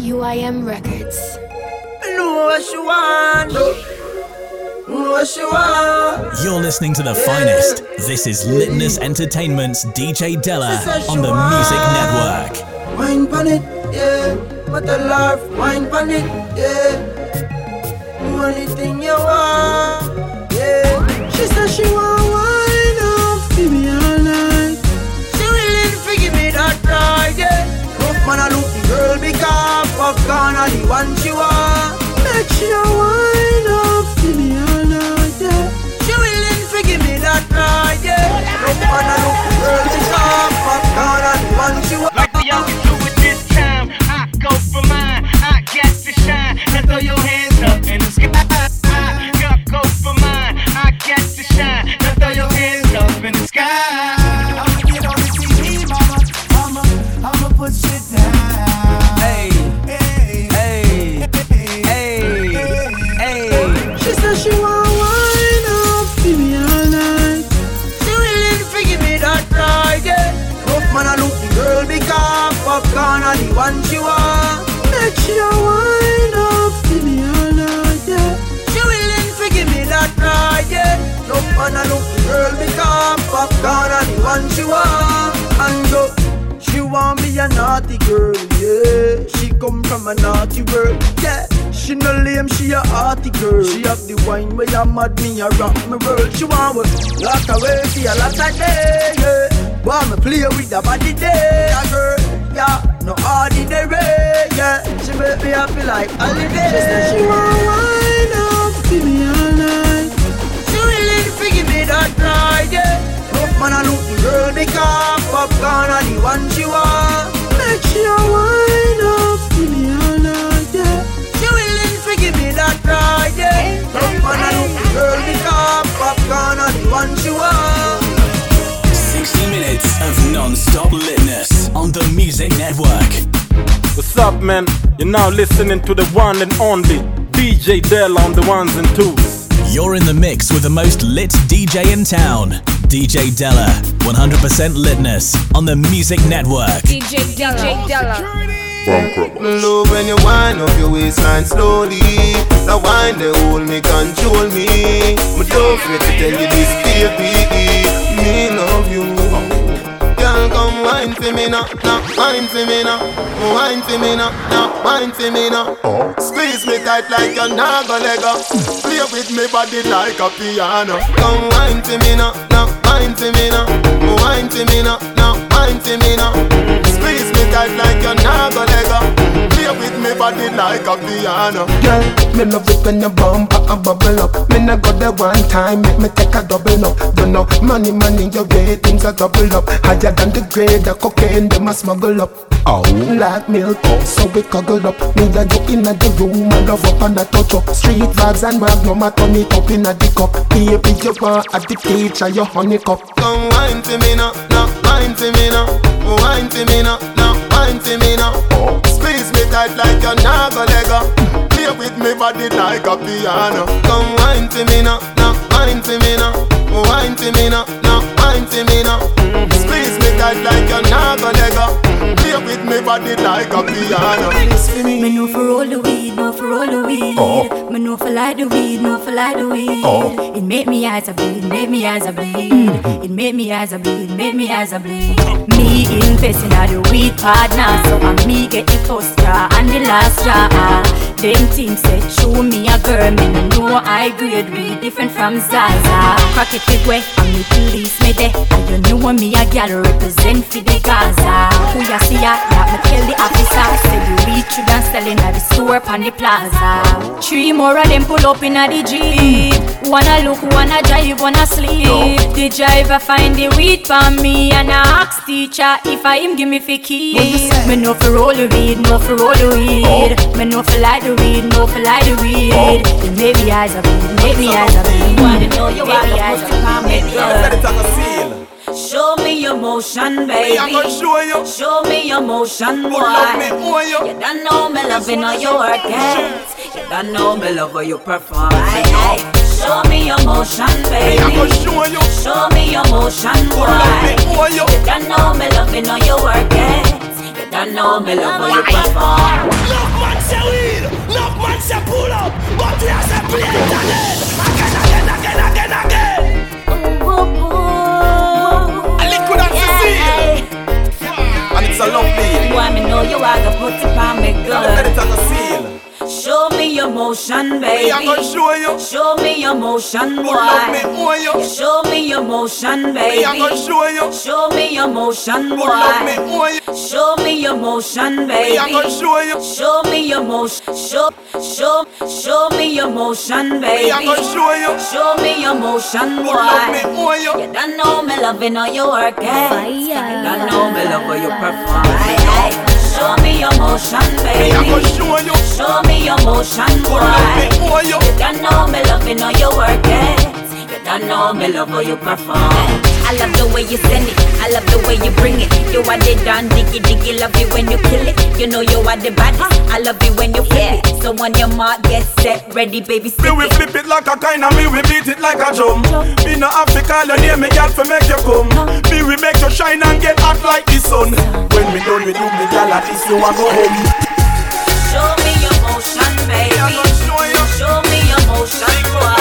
UIM Records. Know what she want. What she want. You're listening to the finest. This is Litness Entertainment's DJ Della on the Music Network. Wine pon it, yeah. What a laugh, wine pon it, yeah. Do anything you want, yeah. She said she want wine off, give me all night. She willing to give me that ride, yeah. Rough man a look the girl because popcorn are the one she want. Make sure wine off, give me all night, yeah. She willing to give me that ride, yeah. Rough man a look the girl because popcorn are the one she want. Like we always do it this time. I go for mine. I get to shine. Now throw your hands up in the sky. I go for mine. I get to shine. Popcorn are the one she want. And go. She want me a naughty girl, yeah. She come from a naughty world, yeah. She no lame, she a hearty girl. She have the wine where you mad me, a rock me world. She want work, lock away, see a lot of day, yeah. Want me play with the body day, a girl, yeah. No ordinary, yeah. She make me happy like holiday. She said she want wine up, give me all night. She willing to give me that ride, yeah. Popcorn the one she want. Make sure wine up, give me all night, yeah. She willing to give me that ride, yeah. Rough man a look the girl because popcorn are the one she want. 60 minutes of non-stop litness on the Music Network. What's up, man? You're now listening to the one and only DJ Dell on the ones and twos. You're in the mix with the most lit DJ in town, DJ Della. 100% litness on the Music Network. DJ Della. Love when you wind up your waistline slowly. The wine they hold me, control me. Me don't afraid to tell you this, baby. Me love you. Girl, come wine for me now, now wine for me now, wine for me now, now wine for me now. Oh. Squeeze me tight like a naga lega. Play with me body like a piano. Come wine for me now, now wine for me now, wine for me now, now wine for me now. Squeeze me tight like a naga lega. Play with me body like a piano. Girl, me love it when you bump a bubble up. Me nah go there one time, make me take a double up. Don't know, money, money, your way things are double up. Higher than the grade, the cocaine them a smuggle up. Oh, like milk, oh, so we cuddle up. Me and you in the room, I love up and I touch up. Street vibes and rag, no matter me up in the cup. Baby, you want at the teacher, your honey cup. Come wine for me now, now wine for me now, wine for me now, now wine for me now. Me tight like a naga lega. Play with me body like a piano. Come wine for me now, now wine for me now, wine for me now, now wine for me now. Squeeze me tight like a naga lega. Play with me body like a piano. Me me know for roll the weed, know for roll the weed. Oh. Me know for light the weed, know for light the weed. Oh. It make me eyes a bleed, make me eyes a bleed. Mm-hmm. It make me eyes a bleed, make me eyes a bleed. Me invest in all the weed partner, so I me get the first straw and the last straw. Them things say show me a girl, me no know I grade weed different from Zaza. Crack it big way, and me police me there. And you know me a gal represent for the Gaza. Who ya see ya? Yeah, me tell the officer. Say the weed should done selling at the store on the plaza. Three more of them pull up in a the jeep. Wanna look, wanna drive, wanna sleep. The driver find the weed for me and I ask teacher if I him give me fi keys. Me know for roll the weed, know for roll the weed. Me know for light the weed, know for light the weed. Then maybe eyes a bleed, maybe eyes a bleed. Wanna know you maybe eyes a bleed, maybe eyes a bleed. Show me your motion, baby. Me a go show you. Show me your motion, boy. Up me, own you. You don't know me loving how you work. You don't know me love how you perform. Aye. Show me your motion, Me a go baby. show you. Show me your motion, Pull up me, boy. you. You don't know me loving how you work. You don't know me love how you perform. say pull up, but we are say play a beat. Boy, me know you are the put it on me Let it good. as a seal. Show me your motion, baby. Me a go show you. Show me your motion, Pull up me, boy. owe you. Show me your motion, Me a go baby. show you. Show me your motion, Pull up me, boy. owe you. Show me your motion, Me a go baby. show you. Show me your motion. Show, show, show me your motion, Me a go baby. show you. Show me your motion, Pull up me, boy. owe you. You don't know me loving how eh? you work it. You don't know me love how you perform. Aye, aye. Me your motion, Pull up me, boy. you. You don't know me loving how you work it. You don't know me love how you perform. I love the way you send it. I love the way you bring it. You are the don diggy diggy. Love it when you kill it. You know you are the baddest. I love it when you flip it. So on your mark, get set, ready, baby, Me we flip it like a kind and me we beat it like a drum. Me no have to call your name, me gal for make you come. Me we make you shine and get hot like the sun. When me done with you, me gal at this you a go home. Show me your motion, baby. show you. Show me your motion, boy.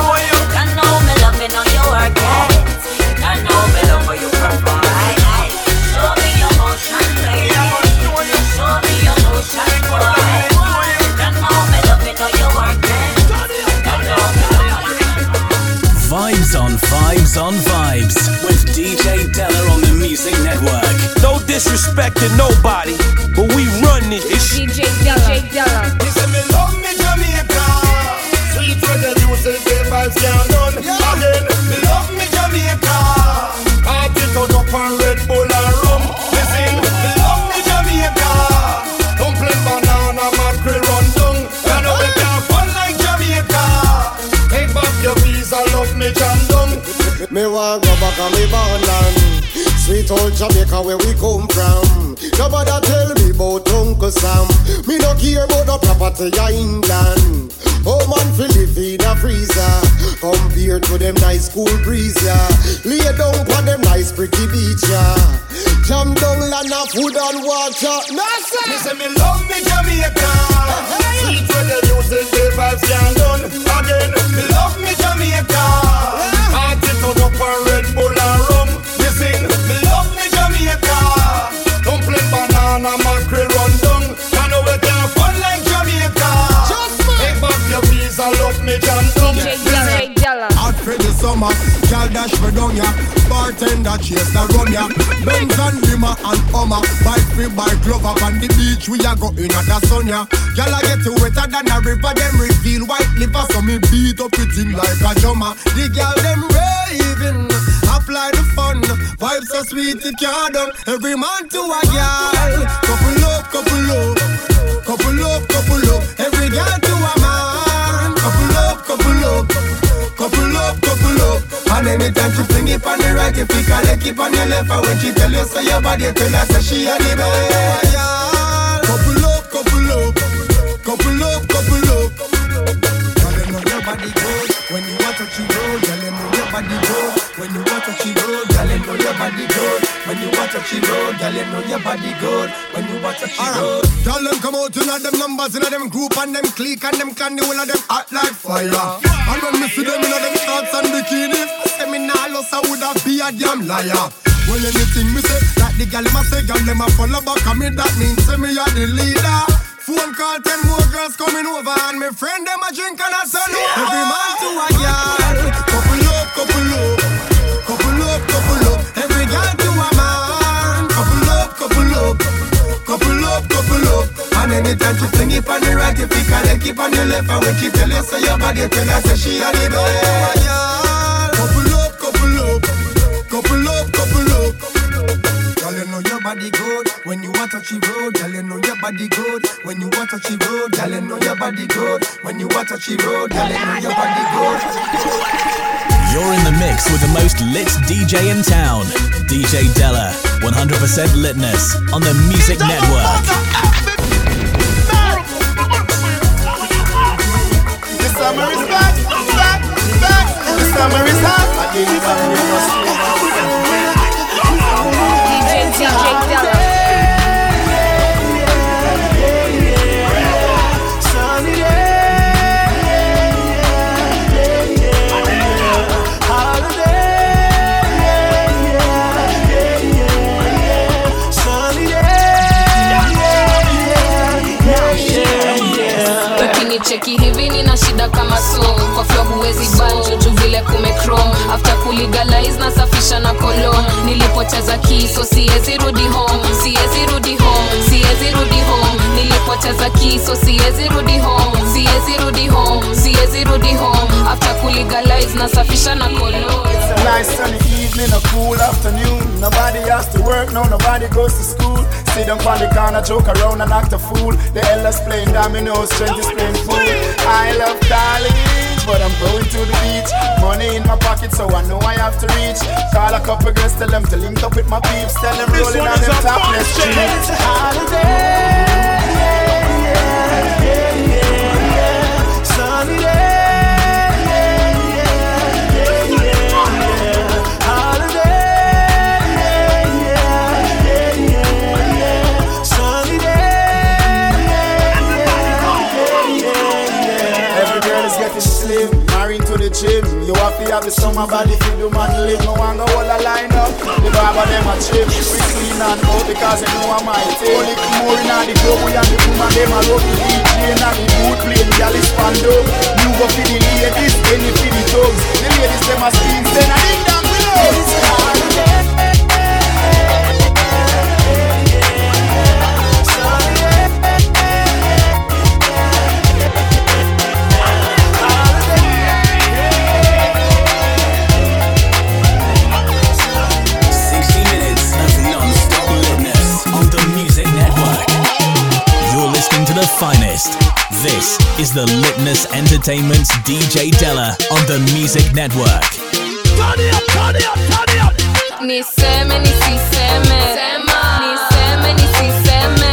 Owe you. You know me loving how you work it. You know me love how you perform. Aye, aye. Show me your motion, baby. Show me your motion, boy. You know me loving how you work it. You know me loving Vibes on Vibes on Vibes with DJ Della on the Music Network. No disrespect nobody, but we run this. DJ Della. DJ Della. Vibes can't done. Again, me love me Jamaica. Party turn up on Red Bull and rum. Me sing, me love me Jamaica. Dumpling, banana, mackerel, run down. You know we can't fun like Jamaica. Take back your visa, love me jam down. Me want go back on me bornland Sweet old Jamaica where we come from Nobody tell me about Uncle Sam. Me no care about the property of England. Oh man fi live in a freezer? Compared to them nice cool breeze yeah Lay down on them nice pretty beach yeah. Jam down land of food and water. No sir. Me say me love me Jamaica. Sweet reggae music, the vibes can't done. Again, me love me Jamaica. Party turn up on DJ. Hot for the summer, gal dash me down ya. Bartender chase the rum ya. Benz and Lima and Hummer, bike free bike glove up on the beach. We a go in at the sun ya. Gal a get wetter than a river. Them reveal white liver, so me beat up it in like a drummer. The gal them raving, apply the fun. Vibes so sweet it can't done. Every man to a gal, couple up, couple up, anytime she fling it on the right You pick her leg, keep on your left And when she tell you say your body Tell her say she a the best yeah. Couple up, couple up Couple up, couple up. Girl, you know your body good When you want to she roll Girl, you know your body good When you want to she roll Girl, you know your body good When you watch to she roll Girl, you know your body good. When you watch to she roll Girl, them come out inna them numbers Inna them group and them clique And them can the whole of them hot like fire. And when me see them inna them shorts and bikinis Say me nah lost I woulda be a damn liar. Well, anything me say, like the gal them a say, gal them a follow back on me. That means say me a the leader. Phone call, ten more girls coming over, and me friend them a drink and a sun. Every man to a gal, And anytime she fling it on the right, you pick her leg, keep on your left, and when she tell you say your body, tell her say she a the best. Couple up, couple up, couple up, couple up. Girl, you know your body good when you want to touch road. Girl, you know your body good when you want to touch road. Girl, you know your body good when you want to touch road. Girl, you know your body good. You're in the mix with the most lit DJ in town, DJ Della. 100% litness on the Music Network. The summer is hot. Kolon nilipoteza kiso siwezi rudi home siwezi rudi home siwezi rudi home nilipoteza kiso siwezi rudi home siwezi rudi home siwezi rudi home after kulegalize nasafisha na kolon It's a nice sunny evening, a cool afternoon. Nobody has to work, no, nobody goes to school. Sit down on the corner, joke around and act a fool. The elders playing dominoes, strangers playing fool. I love college, but I'm going to the beach. Money in my pocket, so I know I have to reach. Call a couple girls, tell them to link up with my peeps. Tell them rolling on is them topless streets. yeah. It's a holiday. You have the summer body for the man live. No one go hold a line up. The barber them a chip. We clean and out because they know I'm my tail. Only more in the club, we and the woman them a rub the DJ and the boot playing gal is pando. You go for the ladies, any for the dogs. The ladies them a spin, then I ding dong below. This is the Litness Entertainment's DJ Della on the Music Network. Turn it up, turn it up, turn it up. niseme nisiseme niseme nisiseme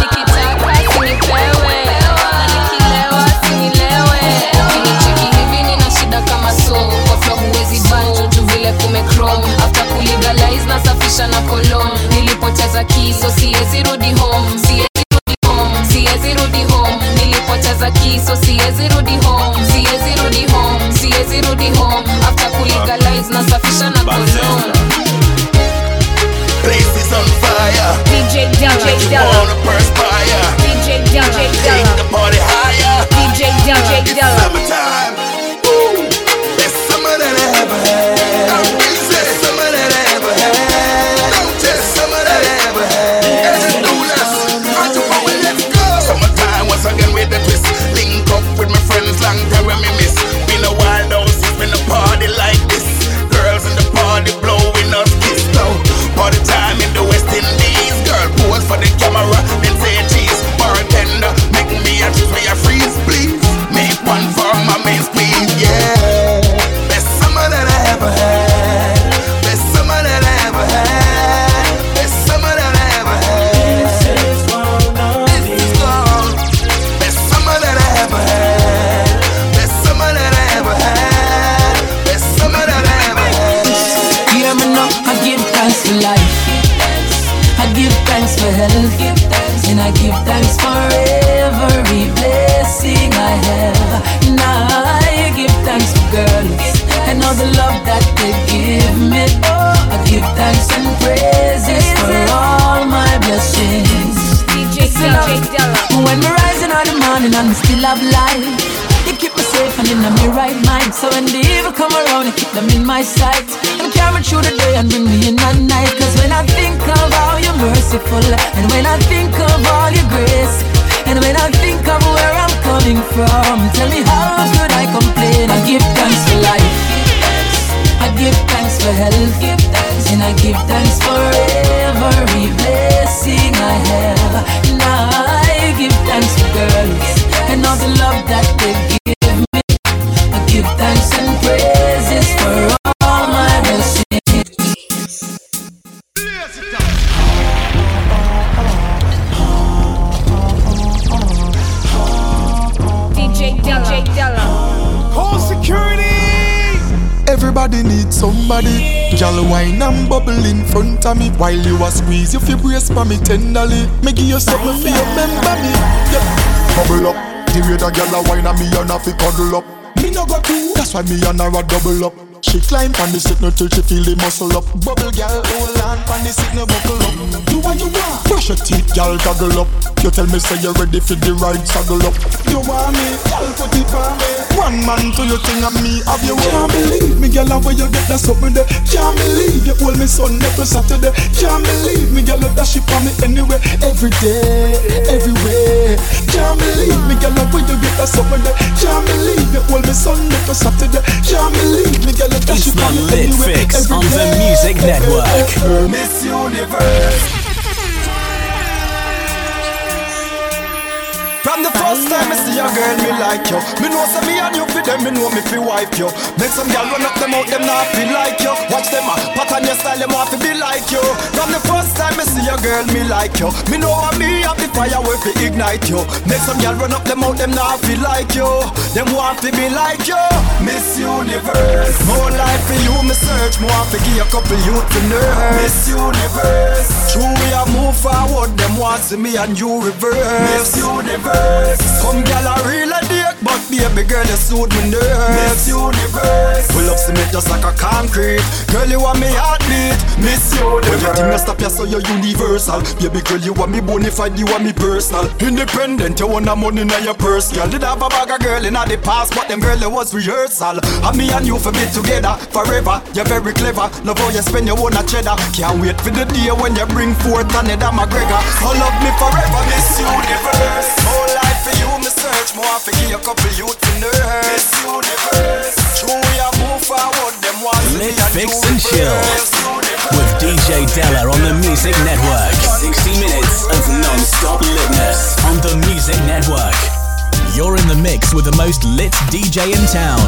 nikitaka sinipewe na nikilewa sinilewe ukinicheki hivi nina shida kama so kwa flow huwezi banjo juu vile kumecrom after kulegalize nasafisha na kolon nilipoteza kiso siwezi rudi home. Siwezi rudi home. Siwezi rudi home nilipoteza kiso siwezi rudi home siwezi rudi home siwezi rudi home after kulegalize nasafisha na kolon Place is on fire. DJ Della. Don't Della. wanna perspire? DJ Della. Take the party higher. DJ Della. It's summertime. Your waist for me tenderly. Me give you something for you, remember me. Yep. Bubble up, the way the girl a wine and me and a fi cuddle up. Me no go two, that's why me and her a double up. She climb on the no till she feel the muscle up. Bubble girl, hold on on the no buckle up. Do what you want. Brush your teeth, girl, goggle up. You tell me say you're ready for the ride, saddle up. You want me, girl, put it on me. One man to your thing and me have you. Can't believe me, girl, where you get that something there. Can't believe you hold me Sunday to Saturday. Can't believe me, girl, that she for me anyway, every day, everywhere. Can't believe me, girl, where you get that something there. Can't believe you hold me Sunday to Saturday. Can't believe me, girl, It's the Lit Fix on the. Music Network. Miss Universe. From the first time I see a girl, me like you. Me know say me and you for them, me know me fi wipe you. Make some girl run up them out, them not feel like you. Watch them a pattern your style, them want to be like you. From the first time I see a girl, me like you. Me know a me have the fire will fi ignite you. Make some girl run up them out, them not feel like you. Them want to be like you. Miss Universe. More life for you, me search. More to give a couple youth to nurse. Miss Universe. True we a move forward, them want see me and you reverse. Miss Universe. Some gal are real a dick, but baby girl you suit me nerves. Miss Universe. Pull up cement just like a concrete. Girl you want me heartbeat. Miss Universe. When you think I stop you so you're universal. Baby girl you want me bonafide, you want me personal. Independent, you want the money in your purse. Girl did have a bag of girl in the past, but them girl it was rehearsal. And me and you for be together forever. You're very clever. Love how you spend your own a cheddar. Can't wait for the day when you bring forth another McGregor. So love me forever, Miss Universe. More life for you, me search more for give a couple youth to nurse. Miss Universe. True, we a move forward. Them want to Lit Fix and Chill with DJ Della on the Music Network. 60 minutes of non-stop litness on the Music Network. You're in the mix with the most lit DJ in town.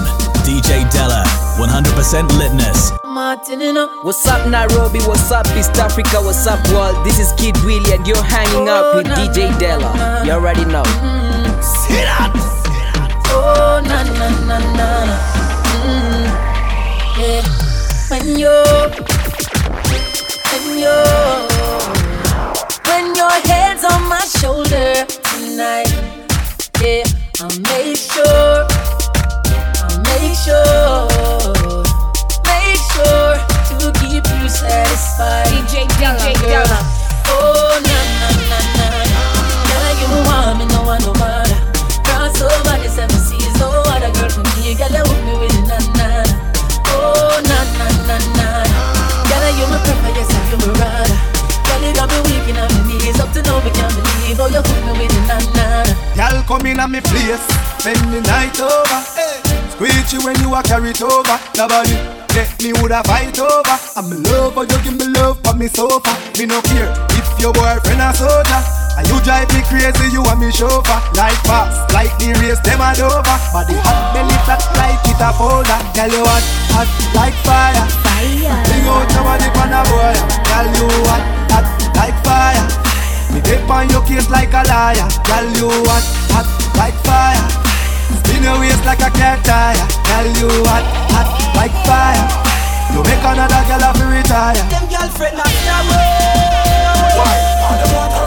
DJ Della, 100% litness. Martin, you know. What's up, Nairobi? What's up, East Africa? What's up, world? This is Kid Willie, and you're hanging out with oh, DJ Della. You already know. Mm-hmm. Sit up. Oh na na na na. na. Mm, yeah. When you, when you, when your head's on my shoulder tonight, yeah, I'll make sure, I'll make sure, make sure to keep you satisfied. DJ Della, DJ girl. Della. Oh na na na na. Girl, you want me, no one no matter. Girl, you hook me with na na. Oh na na na na. Girl, you my prefer, yes, you my rider. Girl, you got me weak in my knees, up to now me can't believe. Oh, you hook me with na na. Y'all come in at me place, spend the night over. Squeeze you when you are carried over. Nobody let me woulda fight over. I'm in love, but you give me love for me sofa. Me no care if your boyfriend a soldier. And you drive me crazy, you want me chauffeur. Like fast, like the race, them a dover. Body hot, belly flat like it a folder. Tell you what, hot like fire. Fire. Bring out your body pan a boy. Tell you what, hot like fire. Me dip on your case like a liar. Tell you what, hot like fire. Spin your waist like a cat tire. Tell you what, hot like fire. You make another girl have to retire. Them not. Why? All them want a road boy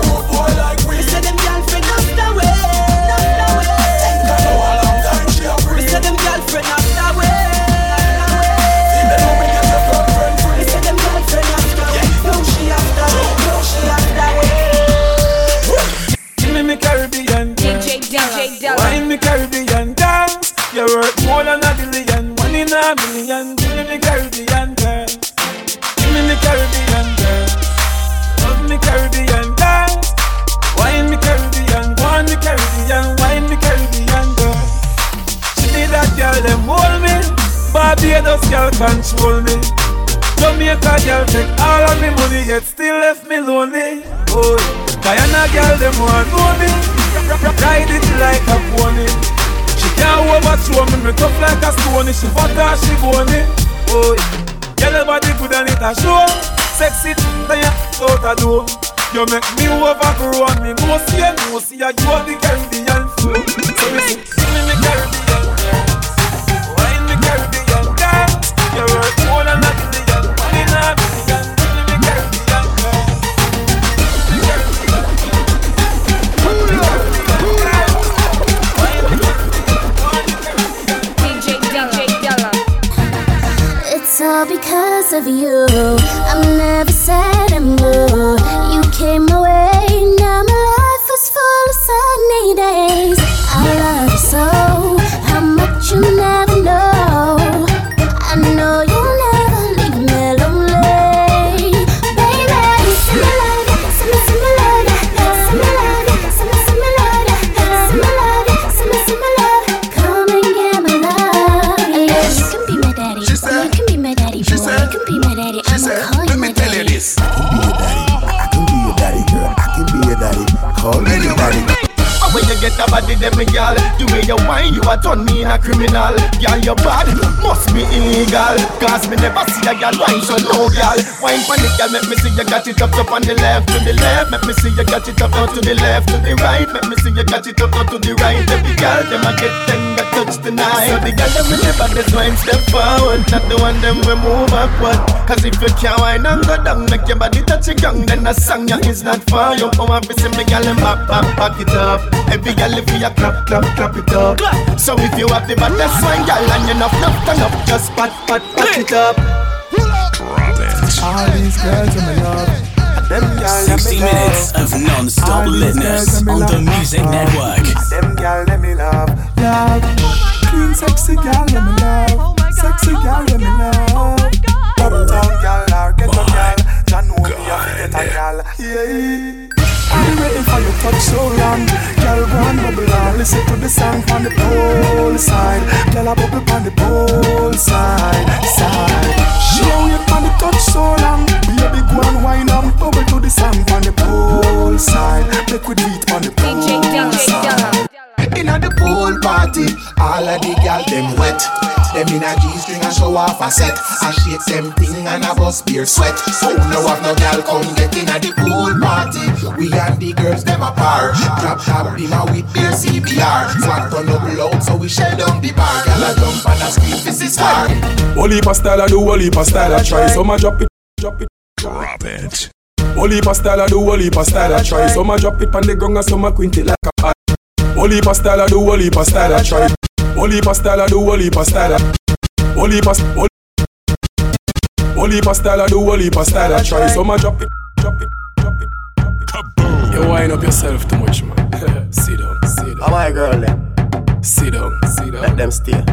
me Caribbean dance. You're worth more than a billion, one in a million. Give me me Caribbean dance. Give me me Caribbean dance. Love me Caribbean dance. Wine me Caribbean, wine me Caribbean, wine me Caribbean girl. She need that girl them hold me. Barbados girl control me. Jamaica girl take all of me money yet still left me lonely. Oh, Guyana girl them want know me. Ride it like a pony. She can't overthrow me, me tough like a stone. She or she bony. Oh, girl your body good and it a show. Sexy, then you out a door. You make me overgrow and me no see you, no see you. You are the Caribbean flow. So me say, give me me Caribbean dance. Wine me Caribbean dance. You're worth more than a of you. I'm never sad anymore. You came my A body, them me girl The way you whine, you a turn me in a criminal. Girl, your bad, must be illegal Cause me never see a girl whine, so no girl Wine pon it, girl, make me see you got it up, up on the left To the left, make me see you got it up, down to the left To the right, make me see you got it up, down to the right. Every girl, them a get ten, got touch tonight. So the girl, them with the baddest wine, step forward. Not the one, them we move backward. Cause if you can't wine and go down Make your body touch your gang Then the song ya is not for you. Come on, see me girl, them back, back, back it up. Every girl, if you clap, clap, clap it up So if you have the baddest wine, girl And you enough, enough, turn up Just pat, pat, pat it up All these girls in my love. Them 60 minutes of non-stop litness girls them me on the. Music Network. Them girl them me love. Love. Clean sexy girl them me love. Sexy girl them me love. Uptown girl or ghetto girl. Jah know me a get a girl. Yeah. I'm waiting for your touch so long. Girl, go and bubble on. Listen to the song on the pole side. Girl, I bubble on the pole side, side. She wait on the touch so long. Baby, go and wine and bubble to the song on the pole side. Make we do it on the pole side. Inna the pool party, all of the gal them wet. Them in a G-string and show off a set. I shake them thing and a bust beer sweat. So no have no gal come get inna the pool party. We and the girls them apart. Drop top bimmer with beer CBR. Swag turn up loud so we shell down the bar. Gal a jump and a scream this is hard. Whole heap of style I do, whole heap style I try. Some I drop it, drop it, drop it. Whole heap of style I do, whole heap style I try. Some I drop it on the ground and some I quint it like a pie. Whole heap of style I do, holy style I try. Whole heap of style I do, holy heap of style I. Whole heap of whole. Whole heap of style I do, of style I try. Some I drop it, drop it, drop it, drop it. Kaboom! You wind up yourself too much, man. sit down, sit down. How my girl them? Sit down, sit down. Let them stay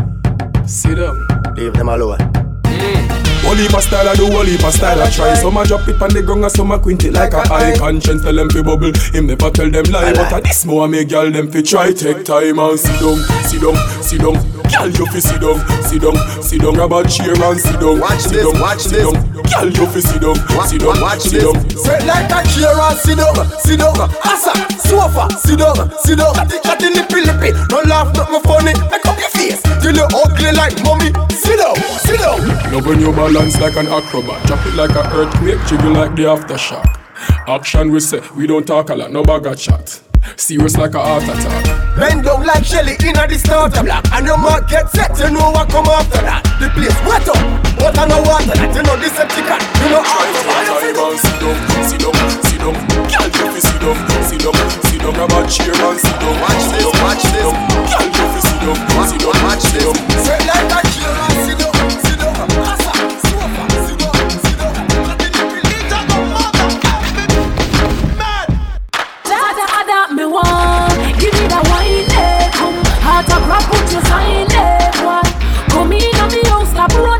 Sit down. Leave them alone mm. Whole heap of style I do, whole heap of style I try Some a drop it on the ground and some a quint it like a high Conscience tell them fi bubble, him never tell them lie But a this more make girl them fi try Take time and sit down, sit down, sit down Girl you fi sit down, sit down, sit down Grab a chair and sit down, Watch sit down, watch sit down Girl you fi sit down, sit down, watch sit this. down Sit like a chair and sit down, sit down. Asa, sofa, sit down, sit down. Chatty, chatty, lippy, lippy. No laugh, not my funny. Make up your face till you ugly like mommy. Sit down, sit down. Love when you balance like an acrobat. Drop it like a earthquake, jiggle like the aftershock. Action we say, we don't talk a lot, no bag of chat. Serious like a heart attack. Bend down like Shelly in a the starter block. And your mark get set, you know what come after that. The place wet up, but I know water that You know this a chicken, you know how to and sit down, sit down, sit down. Girl, you sit down, sit down, sit down. Grab a chair and sit down. Watch this, watch this. Girl, you sit dada, me want Give me wine, Heart put your sign, eh, boy Come in on me house, stop run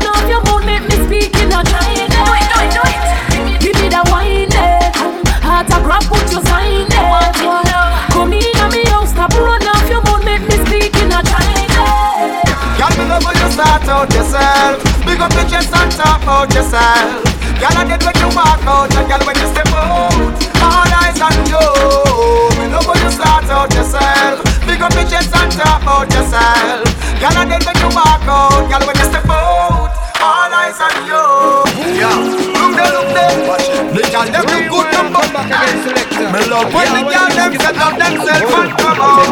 start out yourself. Big up your chest and talk out yourself. Girl, I did when you walk out And girl, when you step out. All eyes on you. Me love when you start out yourself. Big up your chest and talk out yourself. Girl, I did when you walk out Girl, when you step out All eyes on you. Yeah, look there, look there. The girl, them look good, them come back again Me love when the girl, them set up themselves And come out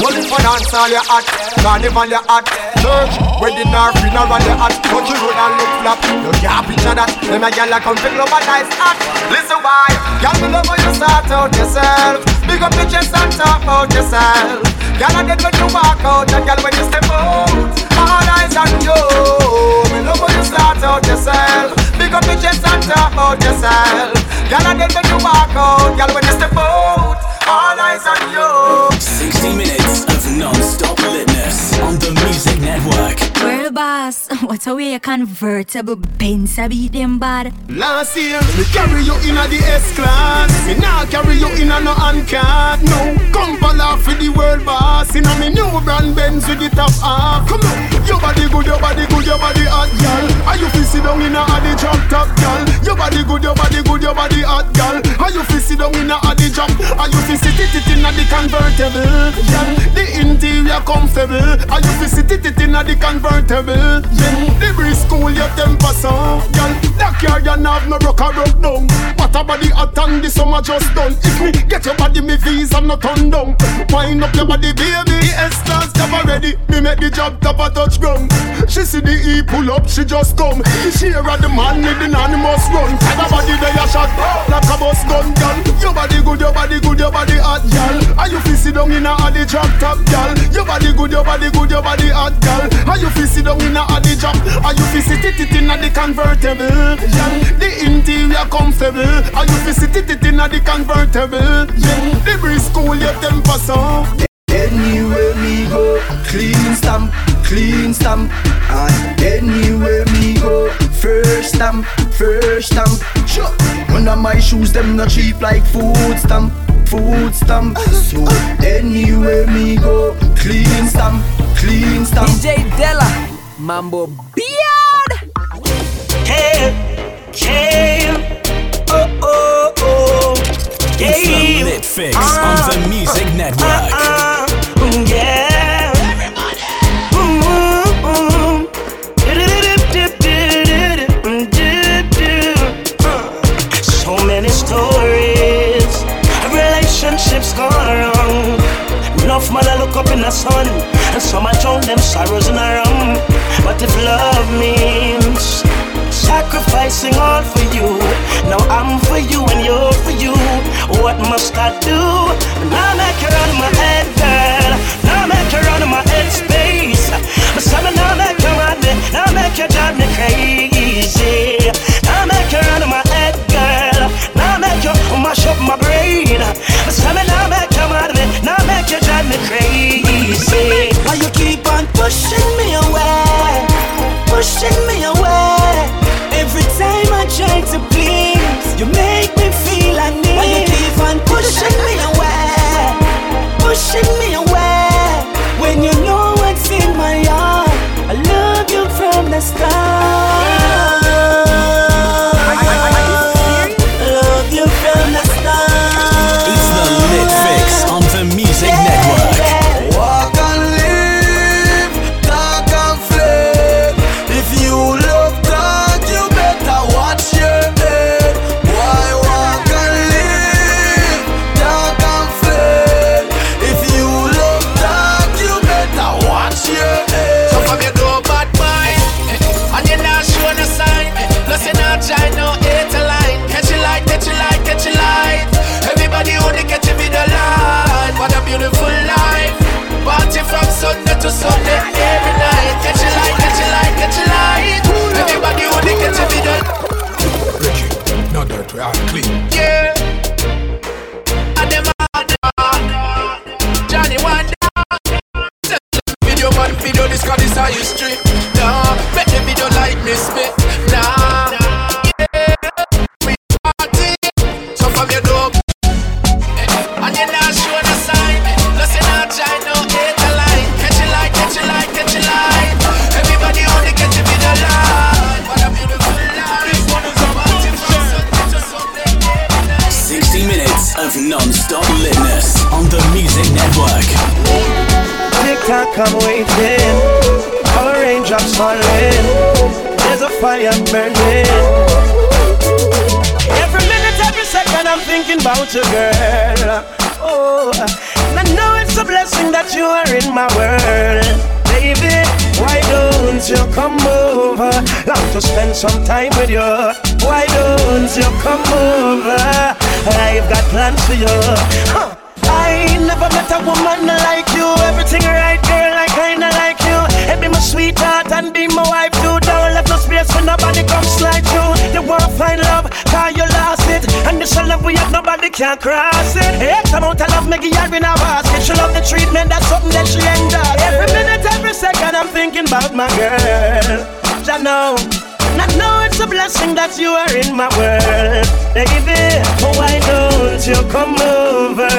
Only for dance all your hot Carnival your hot Church, wedding or funeral your hot Country road and look flap You can't picture that. Them a gyal a come pick love a nice hot Listen why? Gyal me love when you start out yourself Big up your chest and talk about yourself Gyal a dead when you walk out And gyal when you step out All eyes on you. Me love when you start out yourself. Big up your chest and talk about yourself. Girl, I get when you walk out. Girl, when you step out. All eyes on you. 60 minutes non-stop litness on the Music Network. Where the boss? What a way a convertible Benz I beat them bad. Last year, me carry you in a the S class. Me now carry you in a no uncat. No, come off for the world boss. In a me new brand Benz with the top half. Come on, your body good, your body good, your body hot, girl. Are you feel sit down in a the drop top, girl? Your body good, your body good, your body hot, girl. Are you feel sit down in a the jump? Are you feel sit it in a the convertible, girl? The interior comfortable. Are you feel sit it in a the convertible? Yeah, the breeze cool your temper so, girl. That car you have no rock or rock down. What a body hot and the summer just done. If me get your body, me visa no turn down. Wind up your body, baby. The S-class never ready. Me make the job top a touch ground. She see the E pull up, she just come. She hear the man with the animals run. Tell her body they a shot like a bus gun, girl. Your body good, your body good, your body hot, girl. Are you feel sit down in a the drop top, girl? Your body good, your body good, your body hot, girl. Are you feel sit down in a the drop? Are you feel sit it in a the convertible, girl? The interior comfortable. Are you feel sit it in a the convertible, yeah? The breeze cool your temper so. Anywhere me go, clean stamp, clean stamp. And anywhere me go, first stamp, first stamp. Sure. One of my shoes, them not cheap like food stamp, food stamp. So anywhere me go, clean stamp, clean stamp. DJ Della, Mambo Beard. Hey, hey, oh, oh, oh. It's the Lit Fix on the Music Network. Uh, mm, the sun, and some I drown them sorrows in a rum. But if love means sacrificing all for you, now I'm for you and you're for you. What must I do? Now make you run my head, girl. Now make you run my head space. But some now make you run me, now make you drive me crazy. Now make you run my head, girl. Now make you oh, mash up my brain. But some you drive me crazy. Why you keep on pushing me away? Pushing me away. Every time I try to please, you make me cross it. X amount of love, make her in a basket. She love the treatment, that's something that she enjoy. Every minute, every second, I'm thinking about my girl. I know. I know it's a blessing that you are in my world, baby. Oh, why don't you come over?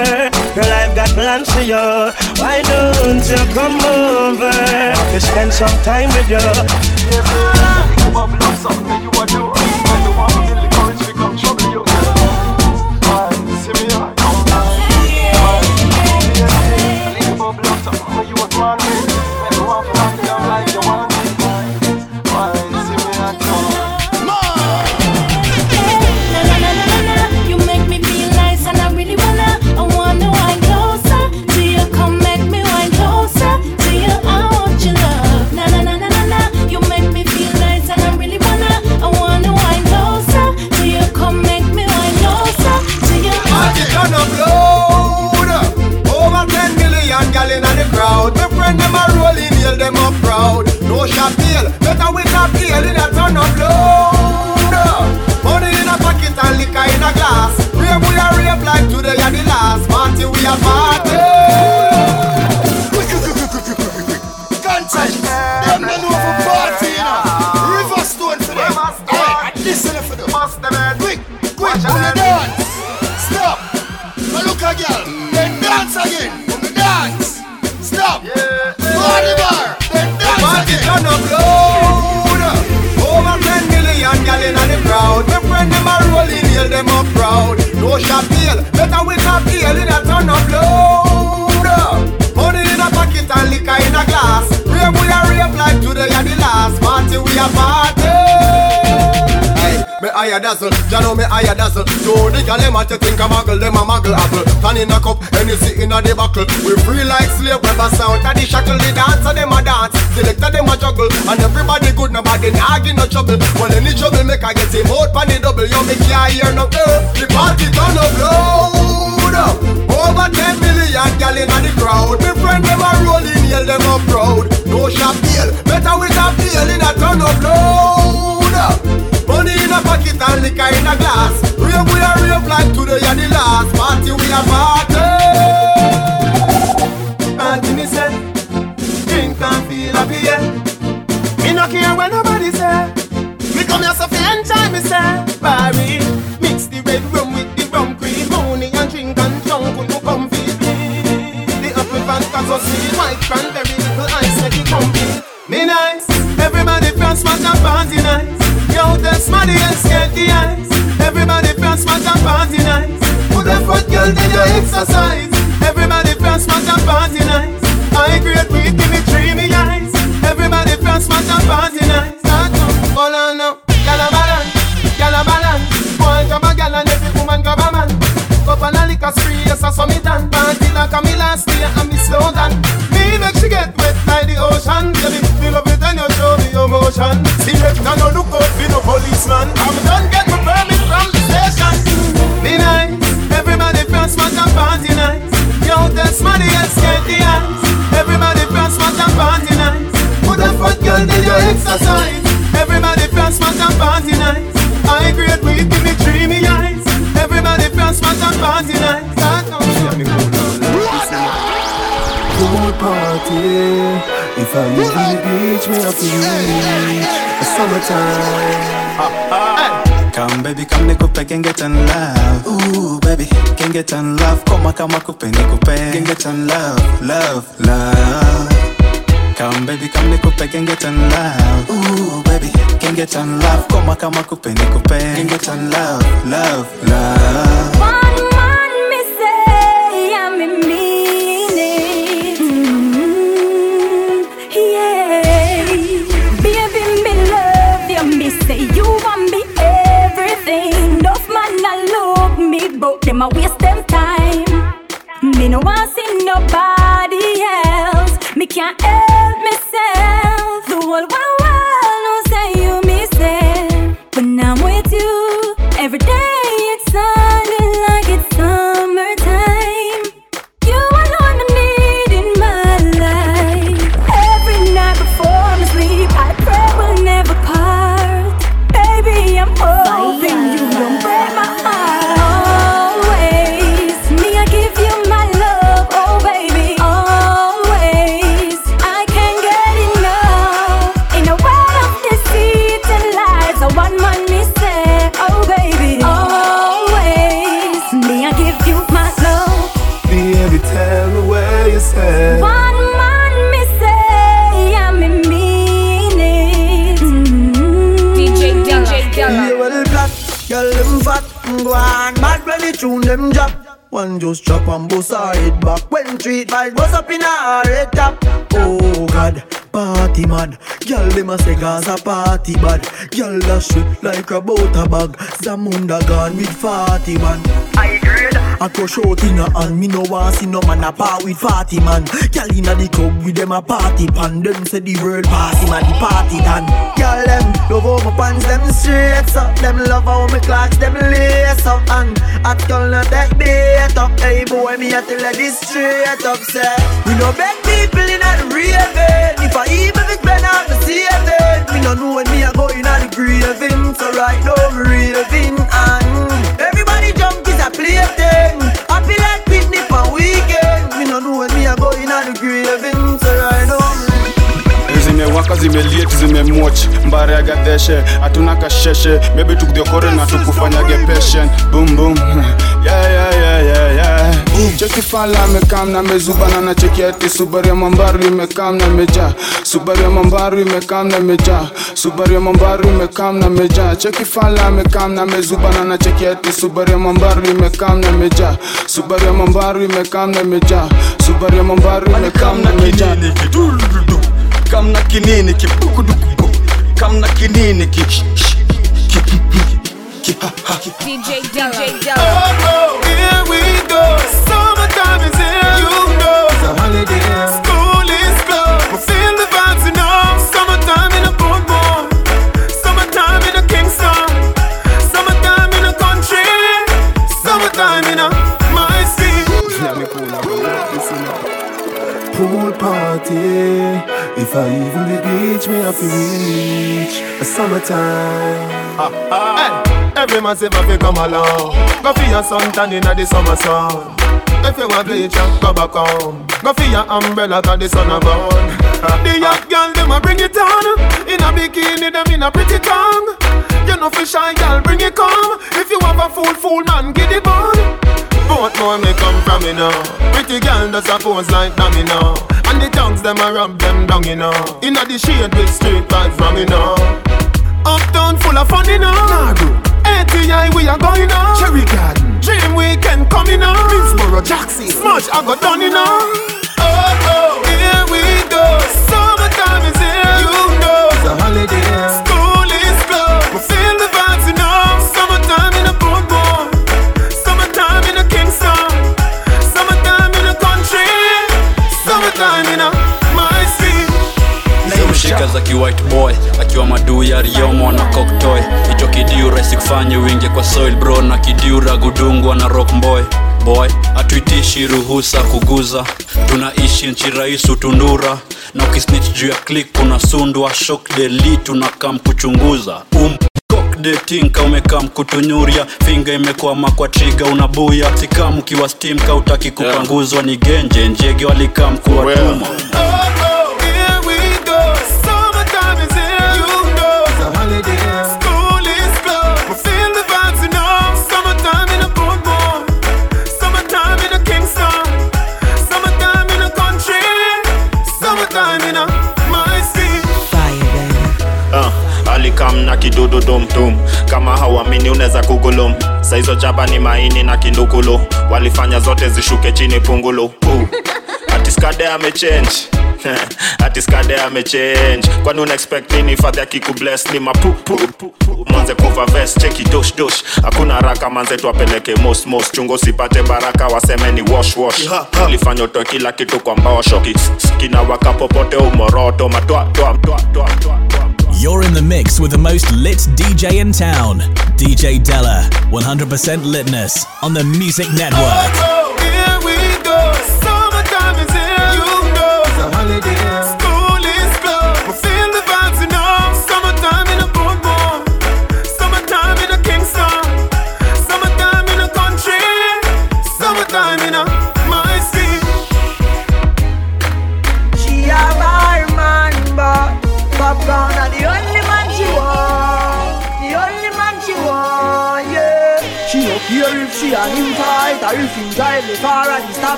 Girl, I've got plans for you. Why don't you come over? To spend some time with you. You them. No shot deal, better with a deal in a turn up loud. Money in a pocket and liquor in a glass. Rave we a rave like today are the last party we a party. Them up proud. No shot better with a deal in a turn up loud. Money in a pocket and liquor in a glass. Rave we a rave like today are the last party we a party. Higher dazzle, ya know me higher dazzle. So the gal them a to think a muggle, them a muggle apple. Pan in a cup, Hennessy in a the buckle. We free like slave, never sound of the shackle. The dancer them a dance, selector them a juggle, and everybody good, nobody nagging no trouble. Well any trouble make I get him out pan the double. Yo me can't hear no girl. The party turn up loud. Over 10 million gal in the crowd. Me friend them a rolling, yell them up proud. No deal, better with a deal in a turn up loud. Liquor in a glass. Rave we a rave like today are the last party we a party. Party me say, drink and feel happy. Me no care what nobody say. Me come here so fi enjoy me say. Barry, mix the red rum with the rum cream, honey and drink and drunk when you come feel me. The apple vodka so sweet, white cranberry, the. Everybody from smash and party nice. Put a foot girl, then you exercise. Me your motion. Selector no look out for no policeman. I'm done get my permit from the station. Be nice, everybody from smash and party nice. Yo, that's money and skate the eyes. Everybody from smash and party nice. Put a foot girl, then you exercise. Everybody from smash and party nice. I great weed, give me dreamy eyes. Everybody from smash and party nice. Start now. Pool party. If I in the beach, me have to the summertime. Come baby, come nikupe get in love. Ooh baby, get in love. Koma kama kupe nikupe get in love, love, love. Come baby, come nikupe get in love. Ooh baby, get in love. Koma kama kupe nikupe get in love, love, love. Them a waste them time. Me no want see nobody else. Me can't tune them drop. One just chop and bust her head back. When treat vibes bust up in her head top. Oh God, party mad. Girl them a say Gaza party bad. Girl dash it like a butter bag. Zamunda gone with 40 man I crush out in hand. Me no want see no man a part with 40 man. Girl inna the club with them a party pan. Them say the world pass him the party done Girl them love how my pants them straight up. Them love how my clocks them lace up. And I call not take bait up. Hey boy me a tell her this straight up Say. We no beg people inna the raving eh? Zimemoch mbare agadheshe hatuna kasheshe. Maybe tukudhokore na tukufanyage patient. Boom boom. Yeah, yeah, yeah, yeah, yeah. cheki fala amekam na mezubana na cheki ati. Subaru ya mambaru imekam na meja. Subaru ya mambaru imekam na meja. Subaru ya mambaru imekam na meja. Cheki fala amekam na mezubana na cheki ati. Subaru ya mambaru imekam na meja. Subaru ya mambaru imekam na meja. Subaru ya mambaru imekam na meja. Kam na kinini kibukudukubu kamna kinini ki ki ki ha ha DJ Della. DJ Della. Oh, here If I even the beach, me have to reach a summertime. Hey, every man say fi come along. Go for your sun suntan inna the summer sun. If you want bleach, go back home. Go for your umbrella 'cause the sun a burn. the young girl them a bring it on. In a bikini them in a pretty tongue. You know fi shy girl bring it come. If you have a fool fool man get it bun. Both more me come from you know. Pretty girl does a pose like dummy now. And the tongues them a rub them down you know. Inna the shade with street vibes from you know. Uptown full of fun, you know. ATI, we are going on. Cherry Garden. Dream Weekend coming on. Ruhusa tunaishi nchi raisu tundura na ukisnich juu ya klik unasundwa. Shok deli tunakam kuchunguza. Um detinka umekam kutunyuria. Finga imekwama kwa triga unabuya. Sikam ukiwa stim kautaki kupanguzwa ni genje. Njege walikam kuwatuma Here alikam na kidudu dumdum kama hauamini unaweza kugulum. Saizo jaba ni maini na kindukulu. Walifanya zote zishuke chini pungulu. Uh. atiskade amechange atiskade amechange kwani una nini? Fadhi akikubles ni mapupu manze kuva ves cheki dosh dosh. Hakuna haraka manze twapeleke mos mos. Chungo sipate baraka waseme ni wash wash. Ulifanya utoe kila kitu kwa mbao shoki. Kinawaka popote umoroto matwa twa twa twa twa You're in the mix with the most lit DJ in town, DJ Della. 100% litness on the Music Network. Oh, here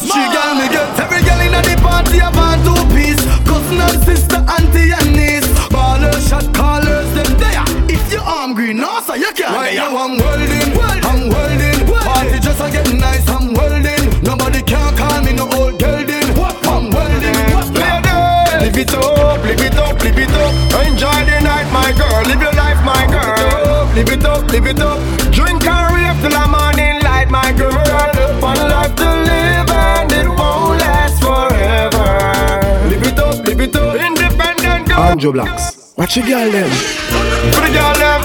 She got me get Every girl in the party a man two piece. Cousin and sister, auntie and niece. Baller, shot callers, them there. If you arm green, no so you can't. Right now I'm welding, I'm welding. Party just a get nice, I'm welding. Nobody can call me no old gelding I'm welding, Live it up, live it up, live it up. Enjoy the night my girl, live your life my girl. It up, live it up, live it up. Banjo Blacks. Watch your girl them. for the girl them.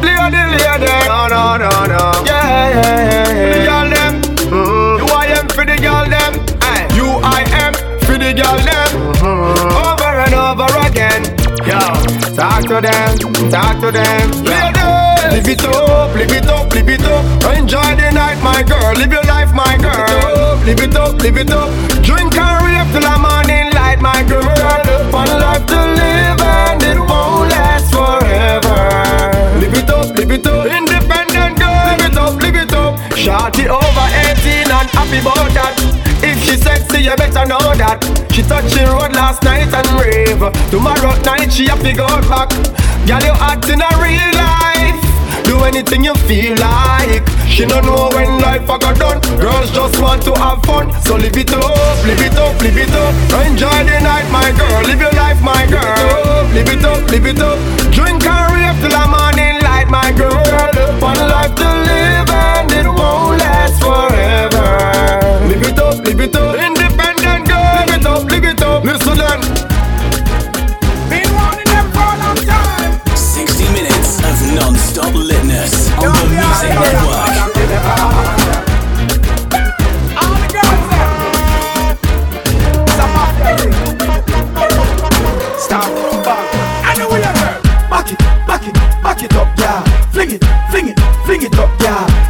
Play on the them. No, no, no, no. Yeah, yeah, yeah. yeah. The girl them. Mm-hmm. You I am for the girl them. Aye. You I am for the girl them. Mm-hmm. Over and over again. Yo, talk to them, talk to them. Yeah. Lady. Live it up, live it up, live it up. Enjoy the night, my girl. Live your life, my girl. Live it up, live it up. Live it up. Drink and rave till the morning light, my girl. One life to live and it won't last forever. Live it up, live it up. Independent girl. Live it up, live it up. Shorty over 18 and happy about that. If she sexy, you better know that. She touched the road last night and rave. Tomorrow night she have to go back. Girl, you act in a real life. Do anything you feel like. She don't know when life a got done. Girls just want to have fun, so live it up, live it up, live it up. Enjoy the night, my girl. Live your life, my girl. Live it up, live it up. Drink and rave till the morning light, my girl. One life to live and it won't last forever. Live it up, live it up. Non-stop litness on the Music Network. I know you're Back it, back it, back it up, yeah. Fling it, fling it, fling it up, yeah.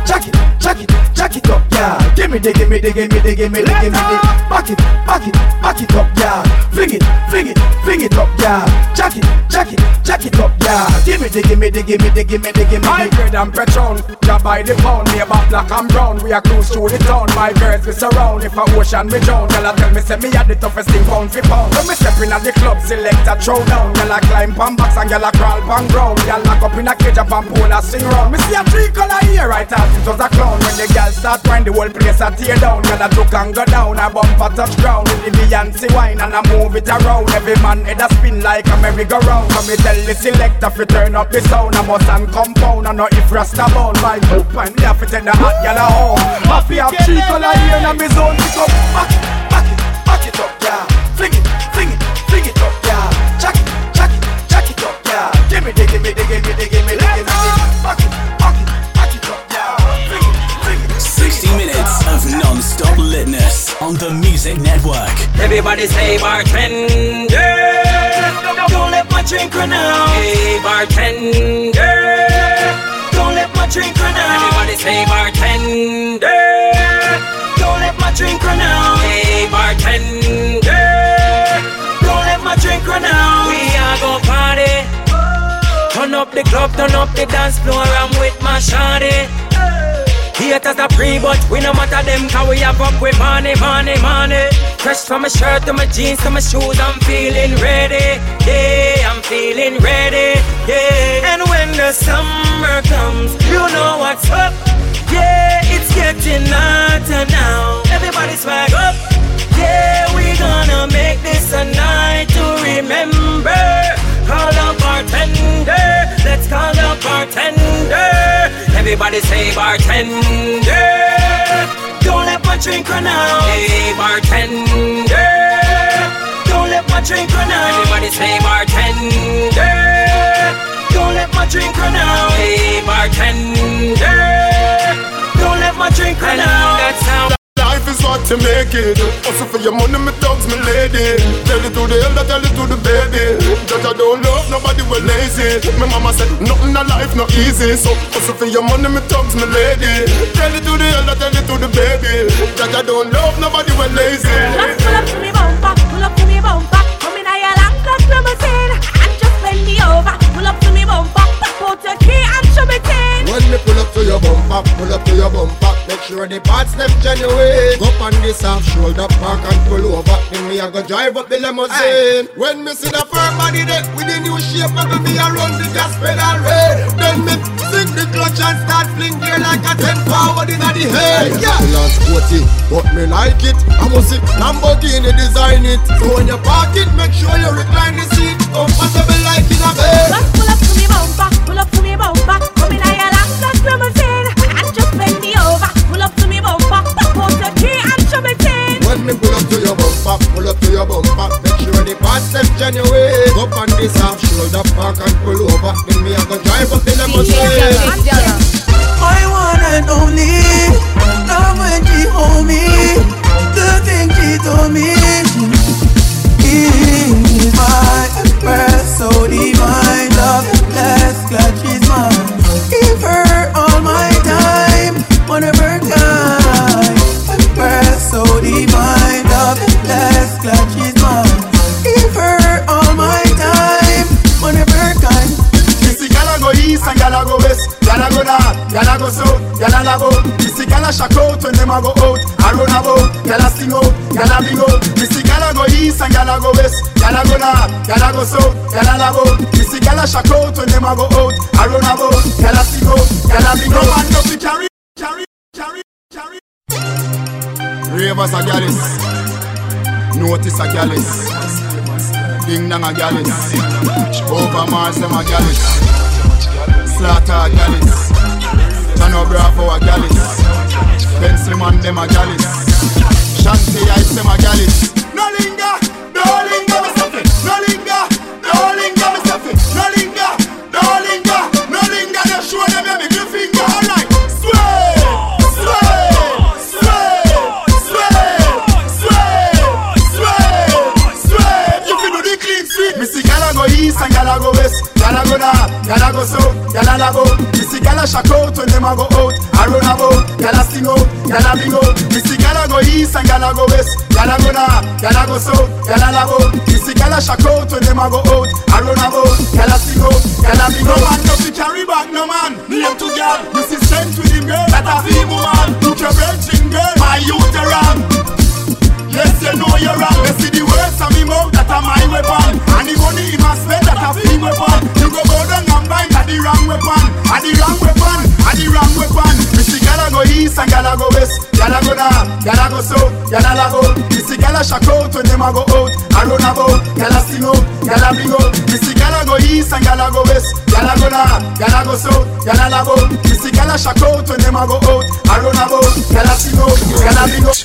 Yeah. Give me the, give me the, give me the, give me the, give me the. Back it, back it, back it up, yeah. Fling it, fling it, fling it up, yeah. Jack it, jack it, jack it up, yeah. Give me the, give me the, give me the, give me the, give me. My bread and Patron, job by the pound, neighbor black and brown. We are cruise through the town. My girls we surround. If a ocean me drown, girl a tell me say me had the toughest thing pound for pound. When me step in at the club, select a throw down. Girl a climb pan box and girl a crawl pan ground. Girl lock up in a cage up and pole a sing round. Me see a three color here right out it was a clown. When the girl start whine, the whole place a tear down. Girl a duck and go down, I bump a touch ground. With the Beyonce wine and I move it around. Every man head a spin like a merry-go-round. So me tell the selector fi turn up the sound. I must and compound. I know if Rasta bound my group and me have to take the hot girl home. Happy have three color here in me zone. Pick up, back it, back it, back it up, yeah. Fling it, fling it, fling it up, yeah. Jack it, jack it, jack it up, yeah. Give me the, give me the, on the Music Network. Everybody say bartender. Don't let my drink run out. Hey bartender. Don't let my drink run out. Everybody say bartender. Don't let my drink run out. Hey bartender. Don't let my drink run out. We are go party. Turn up the club, turn up the dance floor. I'm with my shawty. Haters a pre, but we no matter them Cause we have up with money, money, money. Fresh from my shirt to my jeans to my shoes I'm feeling ready, yeah I'm feeling ready, yeah. And when the summer comes, you know what's up. Yeah, it's getting hotter now. Everybody swag up. Yeah, we gonna make this a night to remember Call a bartender, let's call a bartender Everybody say bartender. Don't let my drink run out. Hey bartender. Don't let my drink run out. Everybody say bartender. Don't let my drink run out. Hey bartender. Don't let my drink run out. That's how. Is what you make it. Also for your money, me thugs, me lady. Tell it to the elder, tell it to the baby. Judge, I don't love nobody, we lazy. My mama said, nothing in life not easy. So also for your money, me thugs, me lady. Tell it to the elder, tell it to the baby. Judge, I don't love nobody, we lazy. Pull up to me bumper, pull up to me bumper. Come in a your long cut limousine and just bend me over. Pull up to me bumper, pop out your key and show me tin. When me pull up to your bumper, pull up to your bumper Make sure the parts them genuine. Go on this half shoulder park and pull over. Then me a go drive up the limousine. When me see the firm body there With the new shape of me a run the gas pedal way Then me sing the clutch and start fling gear like a 10 forward in the head. Yeah, last sporty, but me like it. I must see Lamborghini design it. So when you park it, make sure you recline the seat. Comfortable like in a bed. Pull up to me bumper, pull up to me bumper. In a your long cut limousine and just bend me over. Pull up to me bumper, pop out your key and show me tin. When me pull up to your bumper, pull up to your bumper Make sure the parts them genuine Go on this half shoulder park and pull over. Then me a go drive up in the limousine when them a go out. I run about, gal a sing out, gal a big out. Me see gal a go east and gal a go west. Gal a go north, gal a go south, gal a love out. Me see gal a shock out when them a go out. I run about, gal a sing out, gal a big out. No man no fi carry, carry, carry, carry. Ravers a gallus. Notice a gallus. Ding dong a gallus. Over Mars them a gallus. Slaughter a gallus. Jano Bravo a gallus. Pencil man them a gallus. Shanty Ice them a gallus. No linger, no linger, me fi. No linger, no linger, me fi. No linger, no linger, no linger. Just show them your middle finger. East and gyal a go west. Gyal a go north, gyal a go south, gyal a love out. Me see gyal a shock out when them a go out. I run about, gyal a sing out, gyal a big out. Me see gyal a go east and gyal a go west. Gyal a go north, gyal a go south, gyal a love out. Me see gyal a shock out when them a go out. I run about, gyal a sing out, gyal a big out. No man no fi carry back, no man. Name to gyal, me see strength with him girl. That a fi woman. Look your virgin girl, my youth a ram. Yes, you know you're wrong. You see the words of me mouth the wrong weapon. And the wrong weapon. Me see gyal a go east and gyal a go west. Gyal a go north, gyal a go south, gyal a love out. Me see gyal a shock out when them a go out. I run about, gyal a sing out, gyal a big out. Me see gyal a go east and gyal a go west. Gyal a go north, gyal a go south, gyal a love out. Me see gyal a shock out when them a go out. I run about, gyal a sing out, gyal a big out.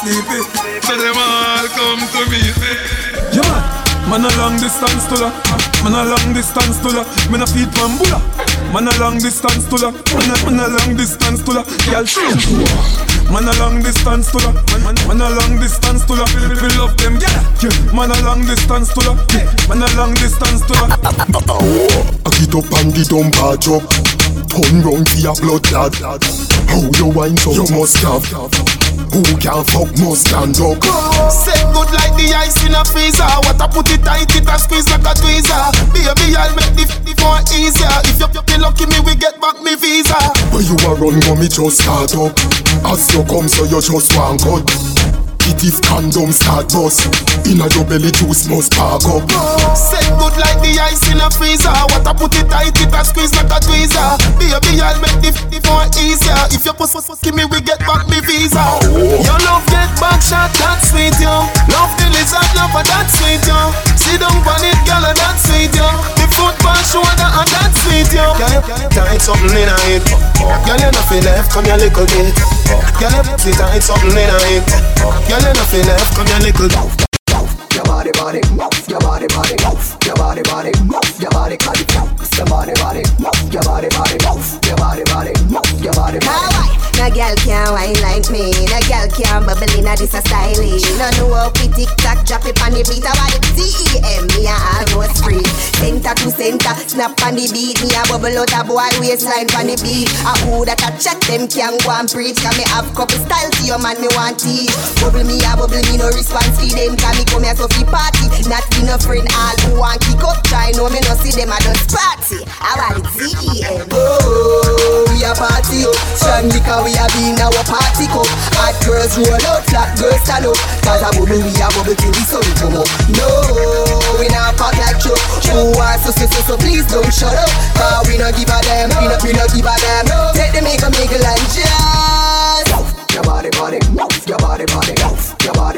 Sleepy, sleepy So them all come to meet me. Yeah man Man a long distance to la. Man a long distance to la. Man a feed bambula. Man a long distance to la. Man a, man a long distance to la. Girl shame Man a long distance to la. Man, man, man a long distance to la. We love them yeah. yeah Man a long distance to la. Man a long distance to la. I get up and the dump a drop. Turn round for your blood clot How you wine so you must have Who can fuck must stand up Set good like the ice in a freezer. What I put it tight, it a squeeze like a tweezer. Baby, I'll make the f- more easier. If you be lucky, me we get back me visa. Where you a run go me just start up As you come so you just want cut It if condom start bust Inna your belly juice must park up Set good like the ice in a freezer. What I put it tight, it a squeeze like a tweezer. Baby, I'll make the f- more easier. If you puss puss puss, give me we get back me visa. Oh. Your love get back shot, that sweet yo. Love the lizard, love for that sweet yo. Sit down on it, girl, and that sweet yo. The football shoulder and that sweet yo. Girl, you tight something in a it. Girl, you nothing left, come here little bit. Girl, sit tight something in a it. Girl, you nothing left, come here little. Your body, move. Your body, body, move. Your body, body, move. Your body, body, move. Your body, body, move. Your body, body, move. Your body, body, move. Your body, body. No girl can wine like me. No girl can bubble in a this a styling. No know how oh, we tick tock drop it on the beat. I want the T-E-M. Me a almost free. Center to center, snap on the beat. Me a bubble out a boy waistline on the beat. A who that a check them can go and preach. Cause me have couple styles to your man me want teach. Bubble me a bubble me no response to them. Cause me come here so fi party. Not be no friend all who want kick up. Try No, me no see them a just party. I want the T-E-M. Oh, we a party up. Strong because we a be in our party cup. Hot girls roll out, flat girls stand up. Cause a bubble we a bubble till the sun come up. No, we not pop like you. Who are so so so so please don't shut up. Cause we no give a damn, we no we no give a damn. Take the make a make a and just. Your body, body, move. Your body, body, move. Your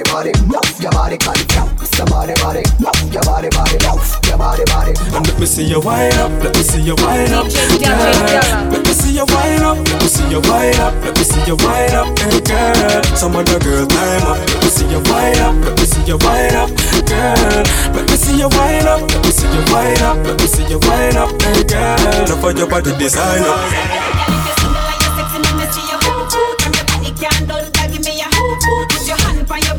body, body, move. Your body, body, move. Your body, body, move. Your body, body, move. Your body, body. And let me see you wind up, let me see you wind up, girl. Let me see you wind up, let me see you wind up, let me see you wind up, hey girl. Some other girl time up, let me see you wind up, let me see you wind up, girl. Let me see you wind up, let me see you wind up, let me see you wind up, hey girl. Love for your body design up.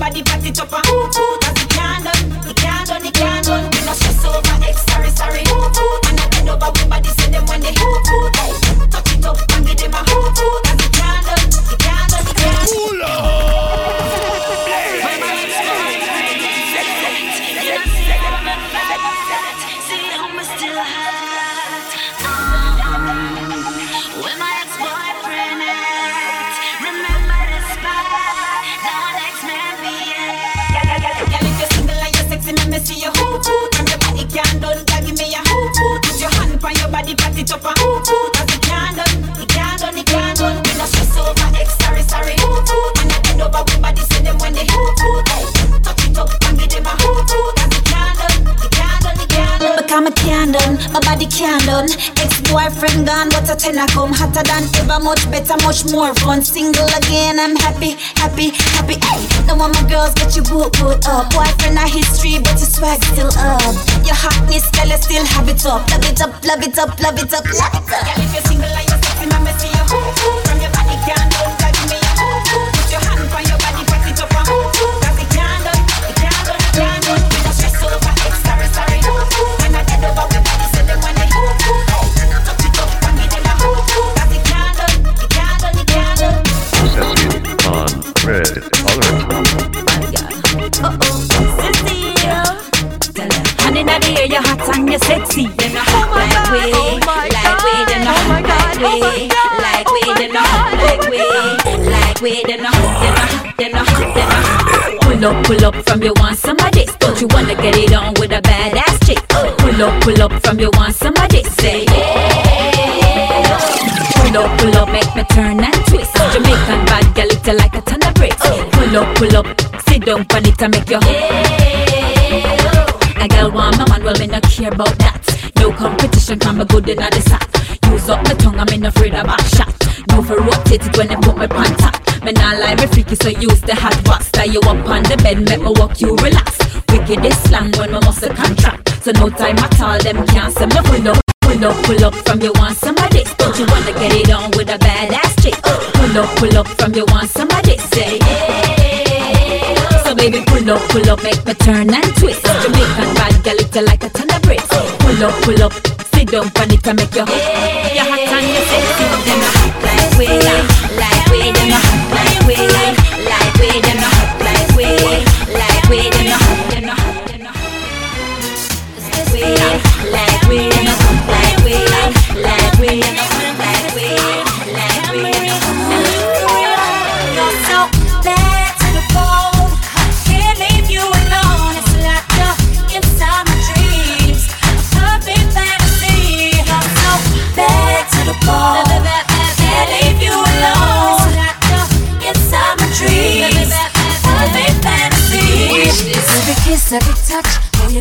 Body, pat it up and hoop hoop Cause it can't done, it can't done, it can't done We no stress over X, sorry, sorry. Hoop hoop And I bend over, we body say them when they hoop hoop Hey, body party and ooh ooh. Can't done, it can't can't. We stress over X, sorry, sorry. Ooh ooh. And I bend over we body them when they ooh can done, my body can done. Ex-boyfriend gone, but a ten I come hotter than ever, much better, much more fun. Single again, I'm happy, happy, happy. Hey, don't want my girls get you boot boot up. Boyfriend a history, but your swag still up. Your hotness, girl, you still have it up. Love it up, love it up, love it up, love it up. Girl, if you're single and red alert. And in the air, you're hot and you're sexy. Then a hot like way, like way, then a hot like way, like way, then a hot like way, like way, then a hot, then a hot, then a hot. Pull up, pull up from you want somebody. Don't you wanna get it on with a badass chick? Pull up, pull up from you want somebody. Say yeah. Pull up, pull up, make me turn and twist. Jamaican it like a ton of bricks. Pull up, pull up, sit down on it make your a girl want my man, well me no care about that. No competition can be good in the sack. Use up my tongue, I'm in afraid of back shot. No for rotate when they put my pan top. Me nah lie, me freaky, so use the hot box. Tie you up on the bed, make me walk you relax. Wicked this slang when my muscle contract. So no time at all, them can't say me pull up. Pull up, pull up from you want somebody. Don't you wanna get it on Pull up, pull up from you want somebody. Say yeah. So baby, pull up, pull up, make me turn and twist. Jamaican bad girl, it like a ton of bricks. Pull up, pull up, sit down it and make your your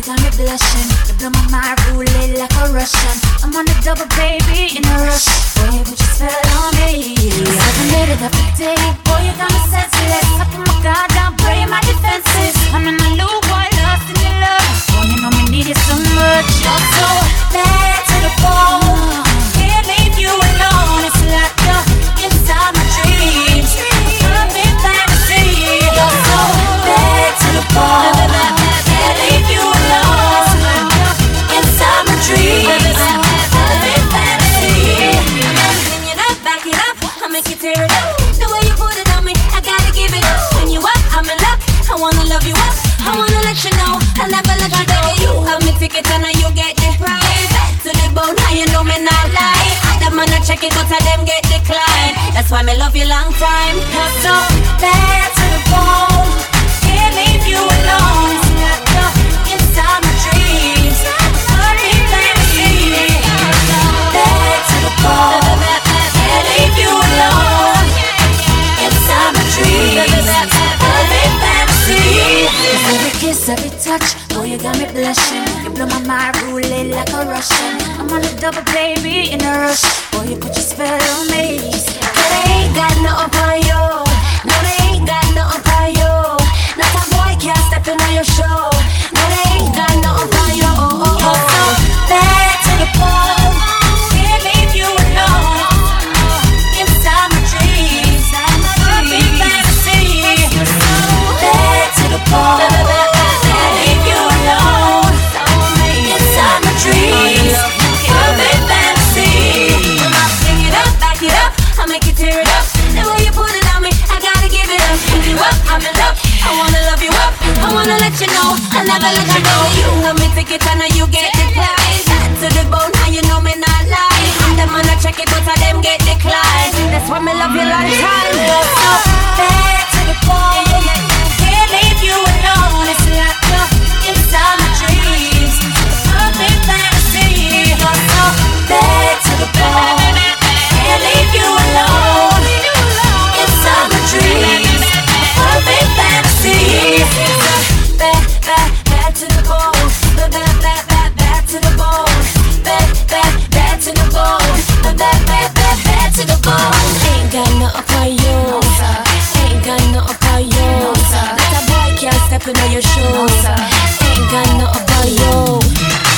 got me blushing. You blow my mind, rolling like a Russian. I'm on a double, baby, in a rush. Boy, you put your spell on me. Seven minutes every day, boy, you got me senseless. I put my guard down, pray my defenses. I'm in my loop, boy, lost in your love. Boy, you know me need it so much. You're so bad to the bone. Ticket and now you get the prize. To the bone, now you know me not lie. Them man a check it, but I them get declined. That's why me love you long time. So bad to the bone. Can't leave you alone. My dreams. Bad to the bone. Can't leave you alone. My dreams. Perfect fantasy. Every kiss, every touch, oh you got me blushing. You blow my mind, rolling like a Russian. I'm on a double, baby, in a rush. Boy, you put your spell on me. I wanna let you know. I never let you go. You have me ticket, I know you get the prize. To the bone, how you know me not lie. I'm the man I check it, but I them get declined. That's why me love you long time. So bad to the bone. Ain't got no appayo Ain't got no appayo That a boy can't step in your shoes Ain't got no appayo